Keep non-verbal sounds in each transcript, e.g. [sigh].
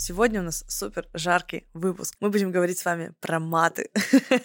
Сегодня у нас супер жаркий выпуск. Мы будем говорить с вами про маты.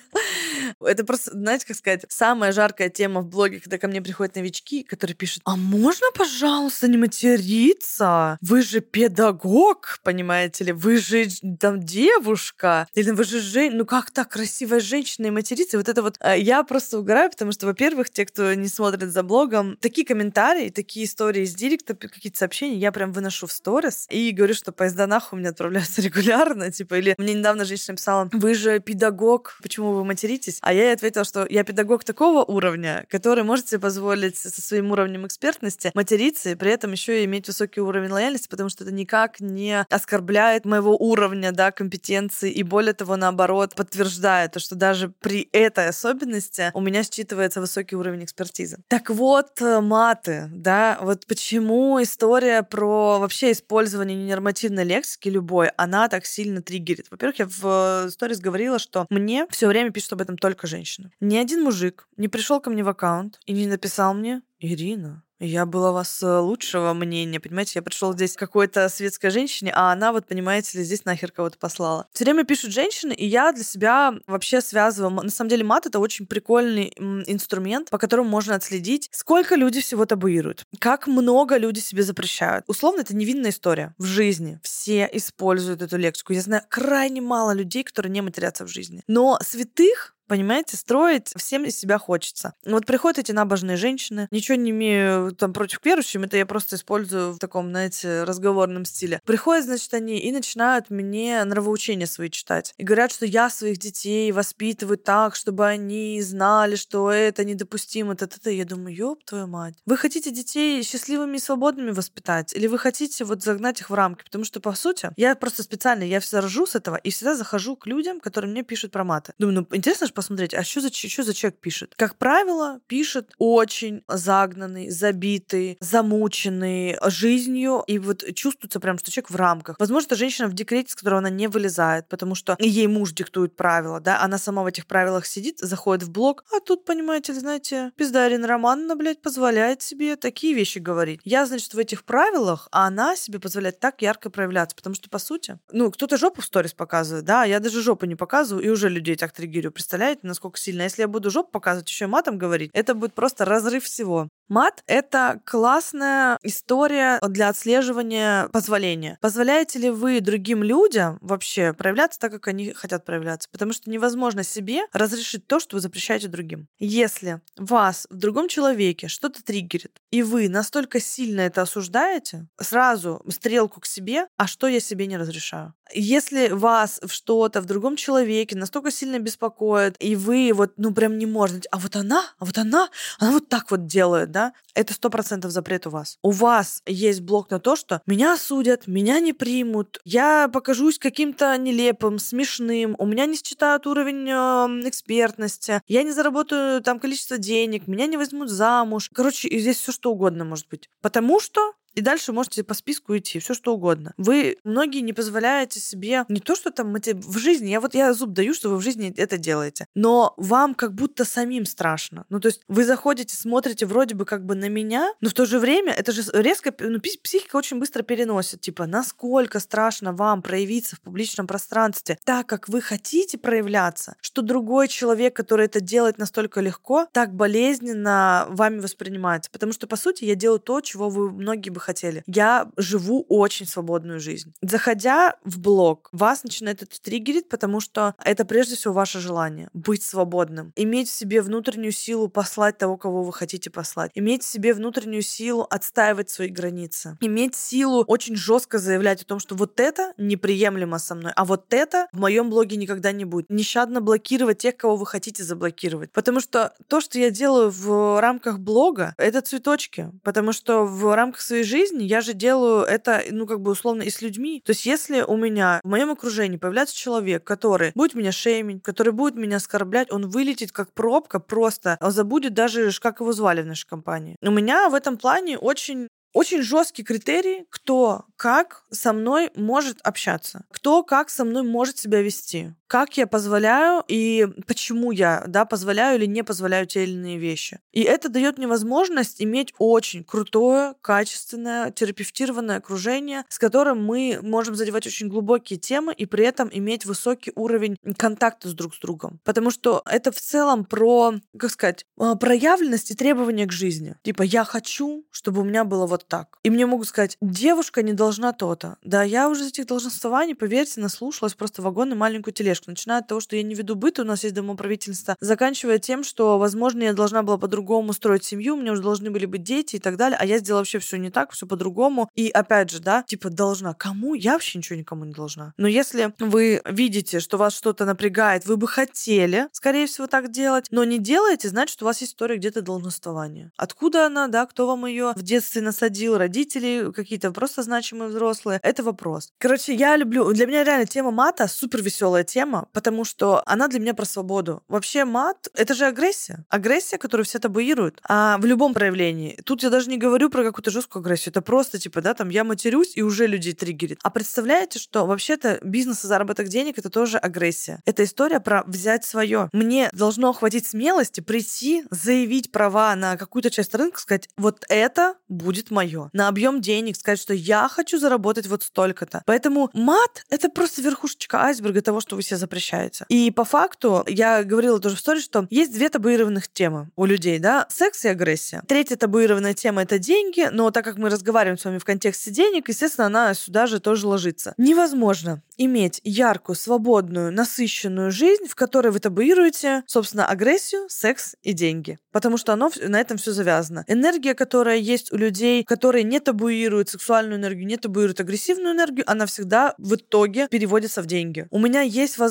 [laughs] Это просто, знаете, как сказать, самая жаркая тема в блоге, когда ко мне приходят новички, которые пишут, а можно, пожалуйста, не материться? Вы же педагог, понимаете ли? Вы же там девушка. Или вы же женщина. Ну как так, красивая женщина и материться? Вот это вот э, я просто угораю, потому что, во-первых, те, кто не смотрит за блогом, такие комментарии, такие истории из директа, какие-то сообщения я прям выношу в сторис и говорю, что поезда нахуй мне отправляются [laughs] регулярно, типа, или мне недавно женщина написала, вы же педагог, почему вы материтесь? А я ей ответила, что я педагог такого уровня, который может себе позволить со своим уровнем экспертности материться и при этом еще и иметь высокий уровень лояльности, потому что это никак не оскорбляет моего уровня, да, компетенции, и более того, наоборот, подтверждает то, что даже при этой особенности у меня считывается высокий уровень экспертизы. Так вот, э, маты, да, вот почему история про вообще использование ненормативной лексики любой, она так сильно триггерит. Во-первых, я в сторис говорила, что мне все время пишут об этом только женщины. Ни один мужик не пришел ко мне в аккаунт и не написал мне, Ирина, я была вас э, лучшего мнения, понимаете? Я пришел здесь к какой-то светской женщине, а она, вот, понимаете ли, здесь нахер кого-то послала. Все время пишут женщины, и я для себя вообще связываю. На самом деле мат — это очень прикольный инструмент, по которому можно отследить, сколько люди всего табуируют, как много люди себе запрещают. Условно, это невинная история в жизни. Все используют эту лексику. Я знаю крайне мало людей, которые не матерятся в жизни. Но святых Понимаете, строить всем из себя хочется. Вот приходят эти набожные женщины, ничего не имею там против к верующим, это я просто использую в таком, знаете, разговорном стиле. Приходят, значит, они и начинают мне нравоучения свои читать. И говорят, что я своих детей воспитываю так, чтобы они знали, что это недопустимо, это, это. Я думаю, ёб твою мать. Вы хотите детей счастливыми и свободными воспитать? Или вы хотите вот загнать их в рамки? Потому что, по сути, я просто специально, я всегда ржу с этого и всегда захожу к людям, которые мне пишут про маты. Думаю, ну, интересно посмотреть, а что за, что за человек пишет. Как правило, пишет очень загнанный, забитый, замученный жизнью, и вот чувствуется прям, что человек в рамках. Возможно, это женщина в декрете, с которой она не вылезает, потому что ей муж диктует правила, да, она сама в этих правилах сидит, заходит в блог, а тут, понимаете, знаете, пиздарин Романна, блядь, позволяет себе такие вещи говорить. Я, значит, в этих правилах, а она себе позволяет так ярко проявляться, потому что, по сути, ну, кто-то жопу в сторис показывает, да, я даже жопу не показываю, и уже людей так триггерю, представляете? Представляете, насколько сильно. Если я буду жопу показывать, еще и матом говорить, это будет просто разрыв всего. Мат — это классная история для отслеживания позволения. Позволяете ли вы другим людям вообще проявляться так, как они хотят проявляться? Потому что невозможно себе разрешить то, что вы запрещаете другим. Если вас в другом человеке что-то триггерит, и вы настолько сильно это осуждаете, сразу стрелку к себе, а что я себе не разрешаю? Если вас в что-то в другом человеке настолько сильно беспокоит, и вы вот, ну, прям не можете, а вот она, а вот она, она вот так вот делает, да, это сто процентов запрет у вас. У вас есть блок на то, что меня осудят, меня не примут, я покажусь каким-то нелепым, смешным, у меня не считают уровень э, экспертности, я не заработаю там количество денег, меня не возьмут замуж. Короче, здесь все что угодно может быть. Потому что и дальше можете по списку идти, все что угодно. Вы многие не позволяете себе не то, что там в жизни, я вот я зуб даю, что вы в жизни это делаете, но вам как будто самим страшно. Ну, то есть вы заходите, смотрите вроде бы как бы на меня, но в то же время это же резко, ну, психика очень быстро переносит, типа, насколько страшно вам проявиться в публичном пространстве так, как вы хотите проявляться, что другой человек, который это делает настолько легко, так болезненно вами воспринимается. Потому что, по сути, я делаю то, чего вы многие бы хотели. Я живу очень свободную жизнь. Заходя в блог, вас начинает это триггерить, потому что это прежде всего ваше желание быть свободным, иметь в себе внутреннюю силу послать того, кого вы хотите послать, иметь в себе внутреннюю силу отстаивать свои границы, иметь силу очень жестко заявлять о том, что вот это неприемлемо со мной, а вот это в моем блоге никогда не будет. Нещадно блокировать тех, кого вы хотите заблокировать. Потому что то, что я делаю в рамках блога, это цветочки. Потому что в рамках своей жизни жизни я же делаю это, ну, как бы условно и с людьми. То есть если у меня в моем окружении появляется человек, который будет меня шеймить, который будет меня оскорблять, он вылетит как пробка просто, а забудет даже, как его звали в нашей компании. У меня в этом плане очень очень жесткий критерий, кто как со мной может общаться, кто как со мной может себя вести, как я позволяю и почему я да, позволяю или не позволяю те или иные вещи. И это дает мне возможность иметь очень крутое, качественное, терапевтированное окружение, с которым мы можем задевать очень глубокие темы и при этом иметь высокий уровень контакта с друг с другом. Потому что это в целом про, как сказать, а, проявленность и требования к жизни. Типа, я хочу, чтобы у меня было вот так. И мне могут сказать, девушка не должна то-то. Да, я уже из этих долженствований, поверьте, наслушалась просто вагон и маленькую тележку. Начиная от того, что я не веду быт, у нас есть домоправительство, заканчивая тем, что, возможно, я должна была по-другому строить семью, у меня уже должны были быть дети и так далее, а я сделала вообще все не так, все по-другому. И опять же, да, типа должна. Кому? Я вообще ничего никому не должна. Но если вы видите, что вас что-то напрягает, вы бы хотели, скорее всего, так делать, но не делаете, значит, у вас есть история где-то долженствования. Откуда она, да, кто вам ее в детстве насадил, родители, какие-то просто значимые взрослые, это вопрос. Короче, я люблю, для меня реально тема мата супер веселая тема, потому что она для меня про свободу. Вообще мат — это же агрессия. Агрессия, которую все табуируют. А в любом проявлении. Тут я даже не говорю про какую-то жесткую агрессию. Это просто, типа, да, там, я матерюсь, и уже людей триггерит. А представляете, что вообще-то бизнес и заработок денег — это тоже агрессия. Это история про взять свое. Мне должно хватить смелости прийти, заявить права на какую-то часть рынка, сказать, вот это будет мое на объем денег, сказать, что я хочу заработать вот столько-то. Поэтому мат — это просто верхушечка айсберга того, что вы себе запрещаете. И по факту, я говорила тоже в истории, что есть две табуированных темы у людей, да, секс и агрессия. Третья табуированная тема — это деньги, но так как мы разговариваем с вами в контексте денег, естественно, она сюда же тоже ложится. Невозможно иметь яркую, свободную, насыщенную жизнь, в которой вы табуируете, собственно, агрессию, секс и деньги. Потому что оно на этом все завязано. Энергия, которая есть у людей, которые не табуируют сексуальную энергию, не табуируют агрессивную энергию, она всегда в итоге переводится в деньги. У меня есть возможность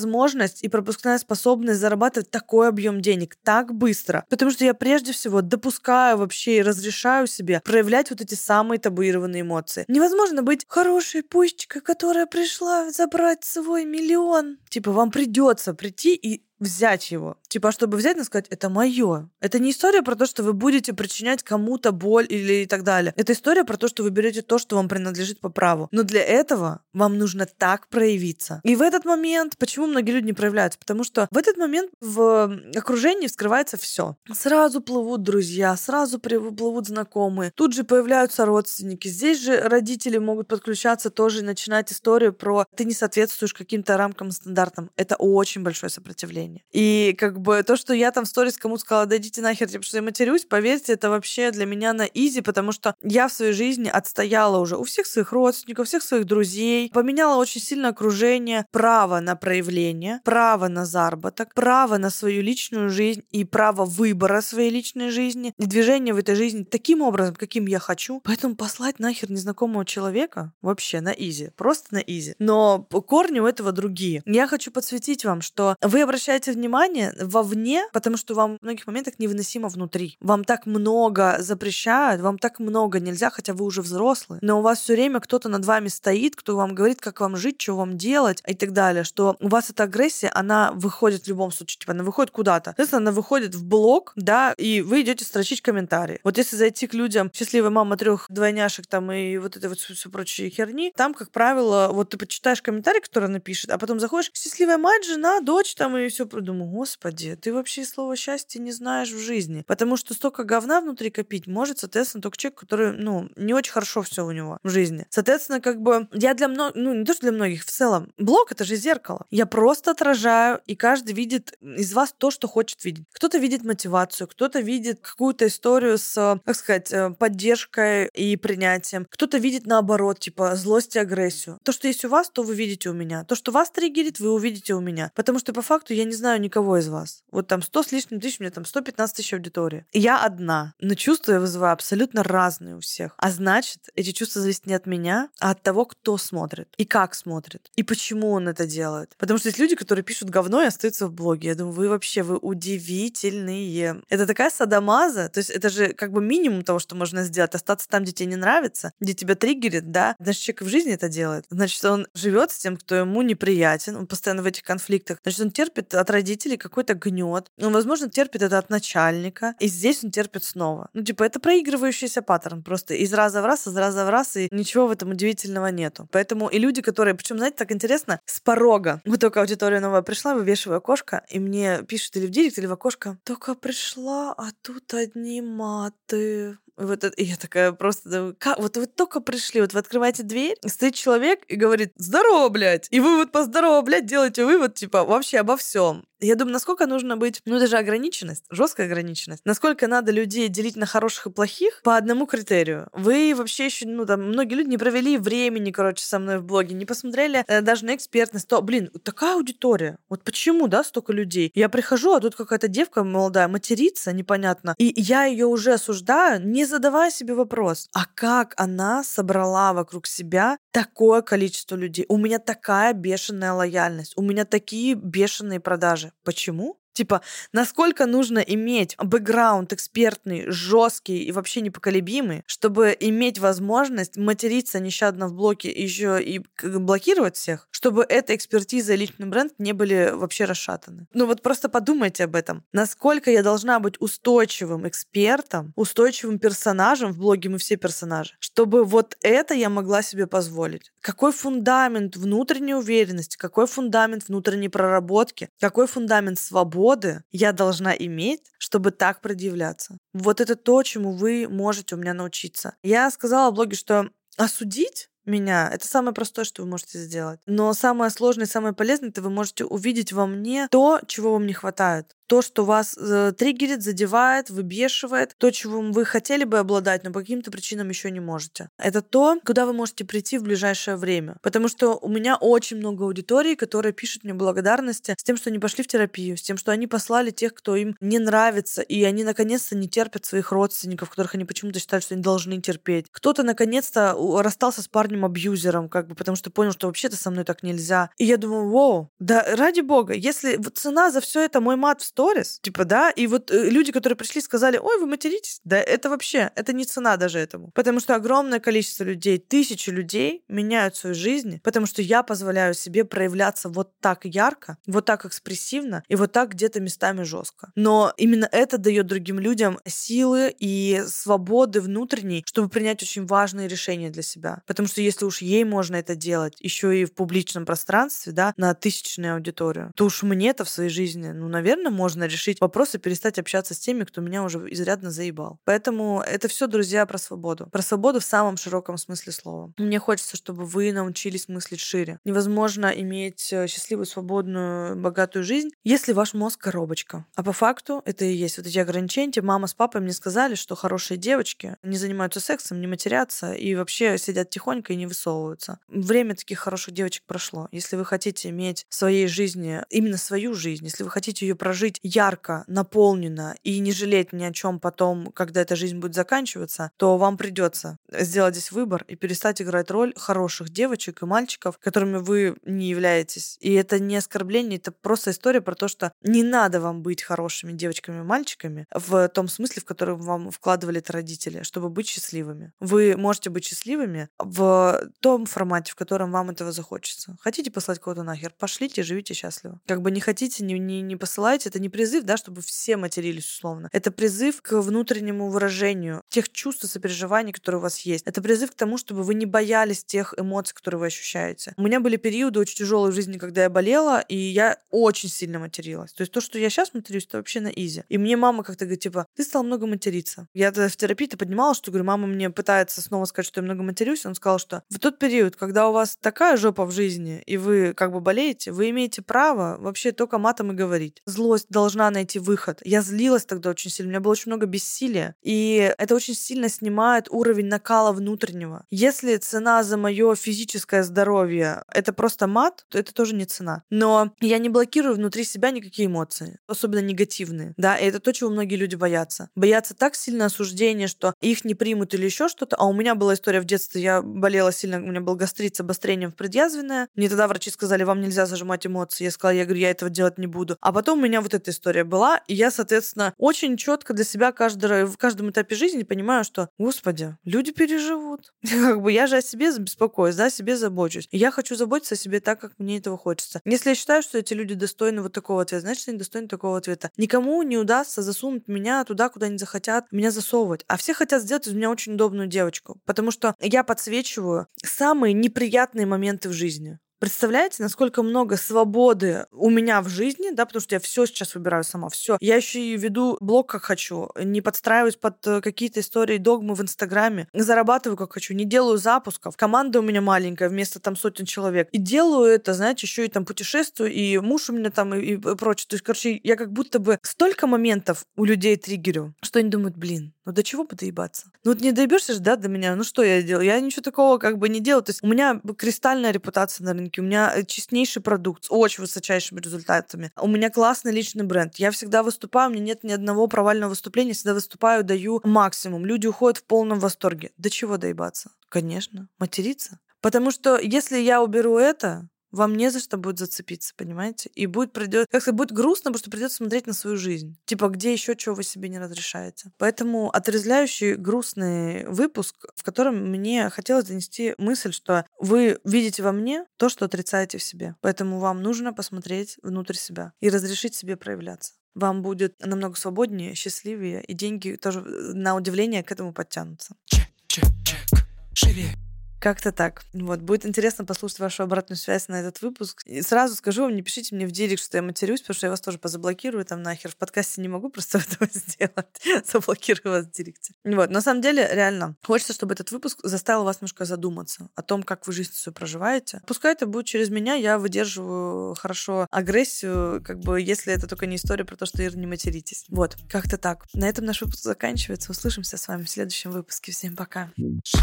и пропускная способность зарабатывать такой объем денег так быстро, потому что я прежде всего допускаю вообще и разрешаю себе проявлять вот эти самые табуированные эмоции. Невозможно быть хорошей пуськой, которая пришла за забрать свой миллион. Типа, вам придется прийти и взять его. Типа, чтобы взять и сказать, это мое. Это не история про то, что вы будете причинять кому-то боль или и так далее. Это история про то, что вы берете то, что вам принадлежит по праву. Но для этого вам нужно так проявиться. И в этот момент, почему многие люди не проявляются? Потому что в этот момент в окружении вскрывается все. Сразу плывут друзья, сразу плывут знакомые. Тут же появляются родственники. Здесь же родители могут подключаться тоже и начинать историю про ты не соответствуешь каким-то рамкам, стандартам. Это очень большое сопротивление отношения. И как бы то, что я там в сторис кому сказала, дайте нахер, типа, что я матерюсь, поверьте, это вообще для меня на изи, потому что я в своей жизни отстояла уже у всех своих родственников, всех своих друзей, поменяла очень сильно окружение, право на проявление, право на заработок, право на свою личную жизнь и право выбора своей личной жизни и движения в этой жизни таким образом, каким я хочу. Поэтому послать нахер незнакомого человека вообще на изи, просто на изи. Но корни у этого другие. Я хочу подсветить вам, что вы обращаетесь обращайте внимание вовне, потому что вам в многих моментах невыносимо внутри. Вам так много запрещают, вам так много нельзя, хотя вы уже взрослые, но у вас все время кто-то над вами стоит, кто вам говорит, как вам жить, что вам делать и так далее, что у вас эта агрессия, она выходит в любом случае, типа она выходит куда-то. Соответственно, она выходит в блог, да, и вы идете строчить комментарии. Вот если зайти к людям, счастливая мама трех двойняшек там и вот это вот все, все прочие херни, там, как правило, вот ты почитаешь комментарий, который она пишет, а потом заходишь, счастливая мать, жена, дочь там и все все думаю, господи, ты вообще слова счастье не знаешь в жизни. Потому что столько говна внутри копить может, соответственно, только человек, который, ну, не очень хорошо все у него в жизни. Соответственно, как бы я для многих, ну, не то, что для многих, в целом, блог — это же зеркало. Я просто отражаю, и каждый видит из вас то, что хочет видеть. Кто-то видит мотивацию, кто-то видит какую-то историю с, как сказать, э, поддержкой и принятием. Кто-то видит наоборот, типа, злость и агрессию. То, что есть у вас, то вы видите у меня. То, что вас триггерит, вы увидите у меня. Потому что по факту я не знаю никого из вас. Вот там 100 с лишним тысяч, у меня там 115 тысяч аудитории. Я одна. Но чувства я вызываю абсолютно разные у всех. А значит, эти чувства зависят не от меня, а от того, кто смотрит. И как смотрит. И почему он это делает. Потому что есть люди, которые пишут говно и остаются в блоге. Я думаю, вы вообще, вы удивительные. Это такая садомаза. То есть это же как бы минимум того, что можно сделать. Остаться там, где тебе не нравится, где тебя триггерит, да. Значит, человек в жизни это делает. Значит, он живет с тем, кто ему неприятен. Он постоянно в этих конфликтах. Значит, он терпит от родителей какой-то гнет. Он, возможно, терпит это от начальника. И здесь он терпит снова. Ну, типа, это проигрывающийся паттерн. Просто из раза в раз, из раза в раз, и ничего в этом удивительного нету. Поэтому и люди, которые... Причем, знаете, так интересно, с порога. Вот только аудитория новая пришла, вывешиваю окошко, и мне пишут или в директ, или в окошко. Только пришла, а тут одни маты. Вот это, и я такая просто, как, вот вы только пришли, вот вы открываете дверь, стоит человек и говорит, здорово, блядь. И вы вот по здорово, блядь, делаете вывод, типа, вообще обо всем. Я думаю, насколько нужно быть, ну это же ограниченность, жесткая ограниченность. Насколько надо людей делить на хороших и плохих по одному критерию. Вы вообще еще, ну там, многие люди не провели времени, короче, со мной в блоге, не посмотрели э, даже на экспертность. То, блин, такая аудитория. Вот почему, да, столько людей? Я прихожу, а тут какая-то девка молодая матерится, непонятно. И я ее уже осуждаю, не задавая себе вопрос, а как она собрала вокруг себя такое количество людей? У меня такая бешеная лояльность, у меня такие бешеные продажи. Почему? Типа, насколько нужно иметь бэкграунд экспертный, жесткий и вообще непоколебимый, чтобы иметь возможность материться нещадно в блоке еще и блокировать всех, чтобы эта экспертиза и личный бренд не были вообще расшатаны. Ну вот просто подумайте об этом. Насколько я должна быть устойчивым экспертом, устойчивым персонажем в блоге «Мы все персонажи», чтобы вот это я могла себе позволить. Какой фундамент внутренней уверенности, какой фундамент внутренней проработки, какой фундамент свободы свободы я должна иметь, чтобы так предъявляться. Вот это то, чему вы можете у меня научиться. Я сказала в блоге, что осудить меня. Это самое простое, что вы можете сделать. Но самое сложное и самое полезное, это вы можете увидеть во мне то, чего вам не хватает то, что вас э, триггерит, задевает, выбешивает, то, чего вы хотели бы обладать, но по каким-то причинам еще не можете. Это то, куда вы можете прийти в ближайшее время. Потому что у меня очень много аудитории, которые пишут мне благодарности с тем, что они пошли в терапию, с тем, что они послали тех, кто им не нравится, и они наконец-то не терпят своих родственников, которых они почему-то считают, что они должны терпеть. Кто-то наконец-то расстался с парнем-абьюзером, как бы, потому что понял, что вообще-то со мной так нельзя. И я думаю, вау, да ради бога, если цена за все это мой мат в сторис, типа, да, и вот э, люди, которые пришли, сказали, ой, вы материтесь, да, это вообще, это не цена даже этому. Потому что огромное количество людей, тысячи людей меняют свою жизнь, потому что я позволяю себе проявляться вот так ярко, вот так экспрессивно и вот так где-то местами жестко. Но именно это дает другим людям силы и свободы внутренней, чтобы принять очень важные решения для себя. Потому что если уж ей можно это делать, еще и в публичном пространстве, да, на тысячную аудиторию, то уж мне-то в своей жизни, ну, наверное, можно решить вопрос и перестать общаться с теми, кто меня уже изрядно заебал. Поэтому это все, друзья, про свободу. Про свободу в самом широком смысле слова. Мне хочется, чтобы вы научились мыслить шире. Невозможно иметь э, счастливую, свободную, богатую жизнь, если ваш мозг коробочка. А по факту это и есть вот эти ограничения. Мама с папой мне сказали, что хорошие девочки не занимаются сексом, не матерятся и вообще сидят тихонько и не высовываются. Время таких хороших девочек прошло. Если вы хотите иметь в своей жизни именно свою жизнь, если вы хотите ее прожить жить ярко, наполненно и не жалеть ни о чем потом, когда эта жизнь будет заканчиваться, то вам придется сделать здесь выбор и перестать играть роль хороших девочек и мальчиков, которыми вы не являетесь. И это не оскорбление, это просто история про то, что не надо вам быть хорошими девочками и мальчиками в том смысле, в котором вам вкладывали это родители, чтобы быть счастливыми. Вы можете быть счастливыми в том формате, в котором вам этого захочется. Хотите послать кого-то нахер, пошлите, живите счастливо. Как бы не хотите, не, не, не посылайте, это не призыв, да, чтобы все матерились условно. Это призыв к внутреннему выражению тех чувств и сопереживаний, которые у вас есть. Это призыв к тому, чтобы вы не боялись тех эмоций, которые вы ощущаете. У меня были периоды очень тяжелые в жизни, когда я болела, и я очень сильно материлась. То есть то, что я сейчас матерюсь, это вообще на изи. И мне мама как-то говорит, типа, ты стала много материться. Я тогда в терапии-то поднимала, что, говорю, мама мне пытается снова сказать, что я много матерюсь. Он сказал, что в тот период, когда у вас такая жопа в жизни, и вы как бы болеете, вы имеете право вообще только матом и говорить. Злость, должна найти выход. Я злилась тогда очень сильно, у меня было очень много бессилия. И это очень сильно снимает уровень накала внутреннего. Если цена за мое физическое здоровье — это просто мат, то это тоже не цена. Но я не блокирую внутри себя никакие эмоции, особенно негативные. Да, и это то, чего многие люди боятся. Боятся так сильно осуждения, что их не примут или еще что-то. А у меня была история в детстве, я болела сильно, у меня был гастрит с обострением в предъязвенное. Мне тогда врачи сказали, вам нельзя зажимать эмоции. Я сказала, я говорю, я этого делать не буду. А потом у меня вот эта история была, и я, соответственно, очень четко для себя каждый, в каждом этапе жизни понимаю, что, господи, люди переживут. [laughs] Как бы я же о себе беспокоюсь, да, о себе забочусь. И я хочу заботиться о себе так, как мне этого хочется. Если я считаю, что эти люди достойны вот такого ответа, значит, они достойны такого ответа. Никому не удастся засунуть меня туда, куда они захотят меня засовывать. А все хотят сделать из меня очень удобную девочку. Потому что я подсвечиваю самые неприятные моменты в жизни. Представляете, насколько много свободы у меня в жизни, да, потому что я все сейчас выбираю сама, все. Я еще и веду блог как хочу, не подстраиваюсь под э, какие-то истории, догмы в Инстаграме, зарабатываю как хочу, не делаю запусков. Команда у меня маленькая, вместо там сотен человек. И делаю это, знаете, еще и там путешествую, и муж у меня там и, и прочее. То есть, короче, я как будто бы столько моментов у людей триггерю, что они думают, блин, ну до чего бы доебаться? Ну вот не доебешься же, да, до меня. Ну что я делаю? Я ничего такого как бы не делаю. То есть у меня кристальная репутация на рынке, у меня э, честнейший продукт с очень высочайшими результатами. У меня классный личный бренд. Я всегда выступаю, у меня нет ни одного провального выступления, всегда выступаю, даю максимум. Люди уходят в полном восторге. До чего доебаться? Конечно, материться. Потому что если я уберу это, вам не за что будет зацепиться, понимаете? И будет придет, как сказать, будет грустно, потому что придется смотреть на свою жизнь. Типа, где еще чего вы себе не разрешаете. Поэтому отрезвляющий грустный выпуск, в котором мне хотелось донести мысль, что вы видите во мне то, что отрицаете в себе. Поэтому вам нужно посмотреть внутрь себя и разрешить себе проявляться вам будет намного свободнее, счастливее, и деньги тоже э, на удивление к этому подтянутся. Чек, чек, чек. Живее. Как-то так. Вот. Будет интересно послушать вашу обратную связь на этот выпуск. И сразу скажу вам, не пишите мне в директ, что я матерюсь, потому что я вас тоже позаблокирую там нахер. В подкасте не могу просто [laughs] этого сделать. Заблокирую вас в директе. Вот. На самом деле, реально, хочется, чтобы этот выпуск заставил вас немножко задуматься о том, как вы жизнь свою проживаете. Пускай это будет через меня, я выдерживаю хорошо агрессию, как бы, если это только не история про то, что Ир, не материтесь. Вот. Как-то так. На этом наш выпуск заканчивается. Услышимся с вами в следующем выпуске. Всем пока. Чек,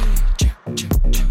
чек, чек.